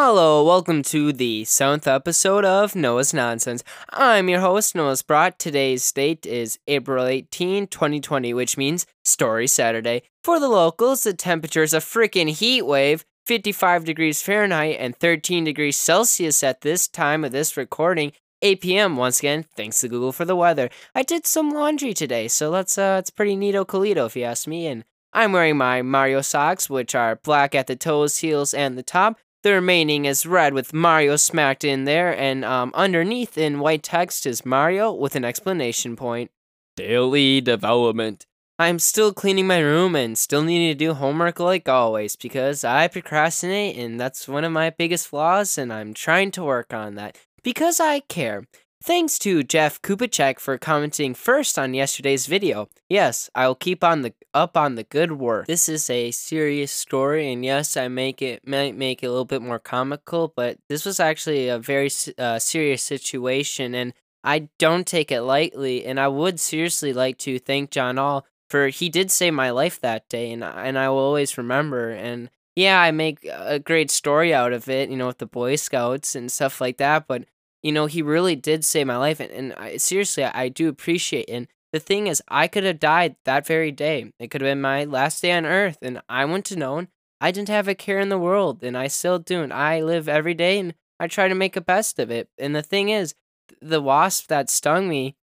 Hello, welcome to the seventh episode of Noah's Nonsense. I'm your host, Noah Sprott. Today's date is April 18, 2020, which means Story Saturday. For the locals, the temperature is a freaking heat wave, 55 degrees Fahrenheit and 13 degrees Celsius at this time of this recording. 8 p.m. once again, thanks to Google for the weather. I did some laundry today, so let's uh it's pretty neato colito if you ask me, and I'm wearing my Mario socks, which are black at the toes, heels, and the top. The remaining is red with Mario smacked in there, and um, underneath in white text is Mario with an explanation point. Daily development. I'm still cleaning my room and still needing to do homework like always because I procrastinate and that's one of my biggest flaws and I'm trying to work on that because I care. Thanks to Jeff Kupacek for commenting first on yesterday's video. Yes, I'll keep on the up on the good work. This is a serious story, and yes, I make it might make it a little bit more comical, but this was actually a very uh, serious situation, and I don't take it lightly. And I would seriously like to thank John All for he did save my life that day, and and I will always remember. And yeah, I make a great story out of it, you know, with the Boy Scouts and stuff like that, but you know, he really did save my life. And, and I, seriously, I, do appreciate. And the thing is, I could have died that very day. It could have been my last day on earth. And I wouldn't have known. I didn't have a care in the world. And I still do. And I live every day and I try to make a best of it. And the thing is, the wasp that stung me,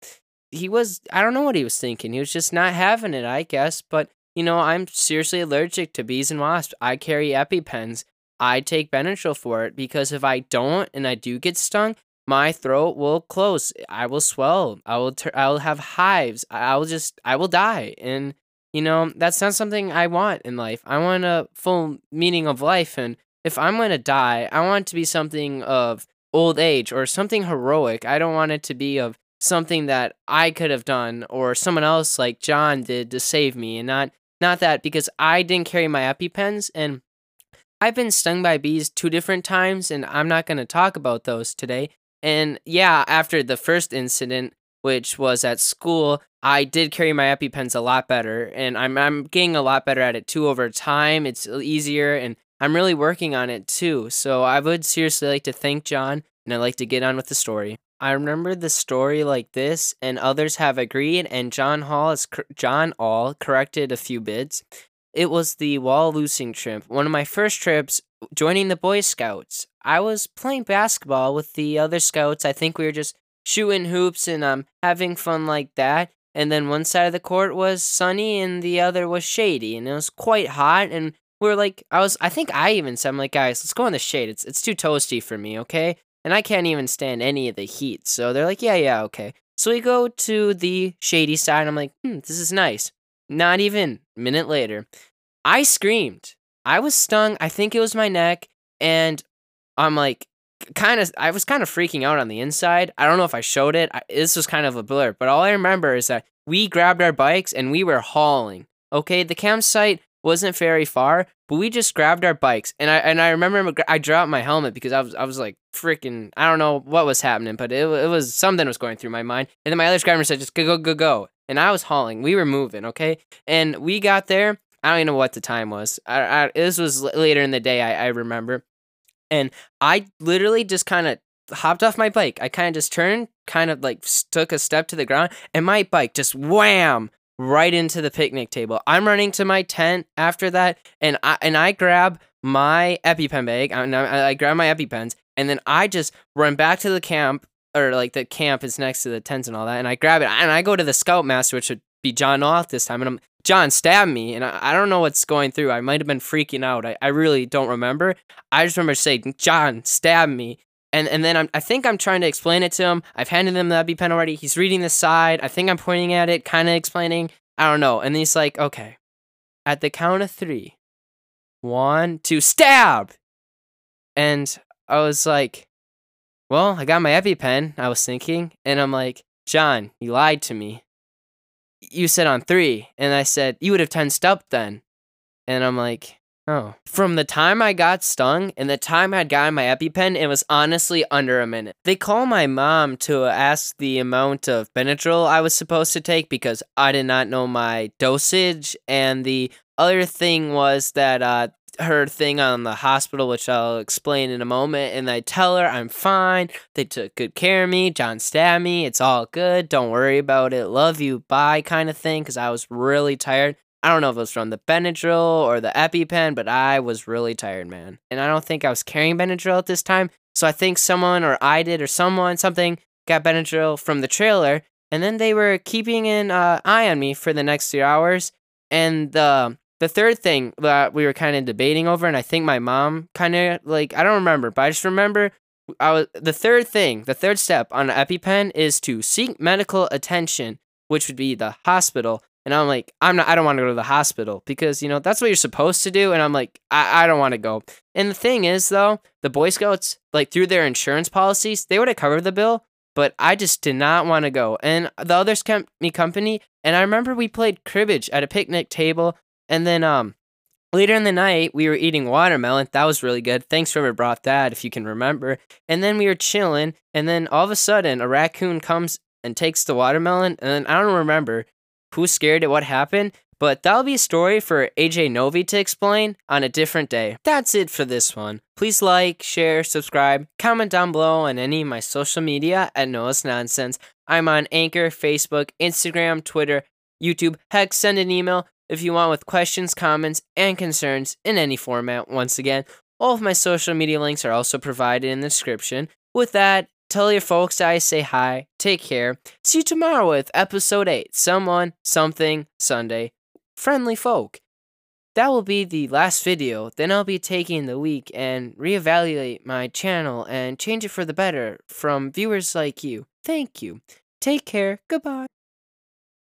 he was, I don't know what he was thinking. He was just not having it, I guess. But, you know, I'm seriously allergic to bees and wasps. I carry EpiPens. I take Benadryl for it because if I don't and I do get stung, my throat will close. I will swell. I will ter- I will have hives. I will just I will die. And you know, that's not something I want in life. I want a full meaning of life and if I'm going to die, I want to be something of old age or something heroic. I don't want it to be of something that I could have done or someone else like John did to save me and not not that because I didn't carry my EpiPens and I've been stung by bees two different times and I'm not going to talk about those today and yeah, after the first incident, which was at school, I did carry my EpiPens a lot better, and I'm I'm getting a lot better at it too over time. It's easier, and I'm really working on it too. So I would seriously like to thank John, and I'd like to get on with the story. I remember the story like this, and others have agreed, and John Hall is John All corrected a few bits. It was the wall loosing trip, one of my first trips joining the Boy Scouts. I was playing basketball with the other scouts. I think we were just shooting hoops and um having fun like that. And then one side of the court was sunny and the other was shady, and it was quite hot. And we are like, I was, I think I even said, I'm like, guys, let's go in the shade. It's it's too toasty for me, okay? And I can't even stand any of the heat. So they're like, yeah, yeah, okay. So we go to the shady side. I'm like, hmm, this is nice. Not even a minute later, I screamed. I was stung. I think it was my neck, and I'm like, kind of. I was kind of freaking out on the inside. I don't know if I showed it. I, this was kind of a blur, but all I remember is that we grabbed our bikes and we were hauling. Okay, the campsite wasn't very far, but we just grabbed our bikes, and I and I remember I dropped my helmet because I was I was like freaking. I don't know what was happening, but it it was something was going through my mind. And then my other scrambler said, "Just go go go go," and I was hauling. We were moving, okay, and we got there I don't even know what the time was. I, I this was later in the day. I, I remember, and I literally just kind of hopped off my bike. I kind of just turned, kind of like took a step to the ground, and my bike just wham right into the picnic table. I'm running to my tent after that, and I and I grab my EpiPen bag. I, I, I grab my EpiPens, and then I just run back to the camp, or like the camp is next to the tents and all that, and I grab it, and I go to the scoutmaster, which would be John Off this time, and I'm John stabbed me, and I, I don't know what's going through. I might have been freaking out. I, I really don't remember. I just remember saying, John stabbed me. And, and then I'm, I think I'm trying to explain it to him. I've handed him the EpiPen already. He's reading the side. I think I'm pointing at it, kind of explaining. I don't know. And he's like, okay, at the count of three, one, two, stab! And I was like, well, I got my EpiPen, I was thinking. And I'm like, John, you lied to me you said on three. And I said, you would have tensed up then. And I'm like, oh. From the time I got stung and the time I'd gotten my EpiPen, it was honestly under a minute. They call my mom to ask the amount of Benadryl I was supposed to take because I did not know my dosage and the other thing was that uh, her thing on the hospital, which I'll explain in a moment, and I tell her I'm fine. They took good care of me. John stabbed me. It's all good. Don't worry about it. Love you. Bye, kind of thing. Because I was really tired. I don't know if it was from the Benadryl or the EpiPen, but I was really tired, man. And I don't think I was carrying Benadryl at this time. So I think someone or I did or someone, something got Benadryl from the trailer. And then they were keeping an uh, eye on me for the next three hours. And the the third thing that we were kind of debating over, and I think my mom kind of like I don't remember, but I just remember I was the third thing, the third step on an EpiPen is to seek medical attention, which would be the hospital. And I'm like, I'm not, I don't want to go to the hospital because, you know, that's what you're supposed to do. And I'm like, I, I don't want to go. And the thing is, though, the Boy Scouts, like through their insurance policies, they would have covered the bill, but I just did not want to go. And the others kept me company. And I remember we played cribbage at a picnic table. And then, um, Later in the night, we were eating watermelon. That was really good. Thanks, whoever brought that, if you can remember. And then we were chilling, and then all of a sudden, a raccoon comes and takes the watermelon. And then I don't remember who's scared at what happened, but that'll be a story for AJ Novi to explain on a different day. That's it for this one. Please like, share, subscribe, comment down below on any of my social media at Noah's Nonsense. I'm on Anchor, Facebook, Instagram, Twitter, YouTube. Heck, send an email if you want with questions, comments, and concerns in any format. Once again, all of my social media links are also provided in the description. With that, Tell your folks I say hi. Take care. See you tomorrow with episode 8 Someone, Something, Sunday. Friendly folk. That will be the last video. Then I'll be taking the week and reevaluate my channel and change it for the better from viewers like you. Thank you. Take care. Goodbye.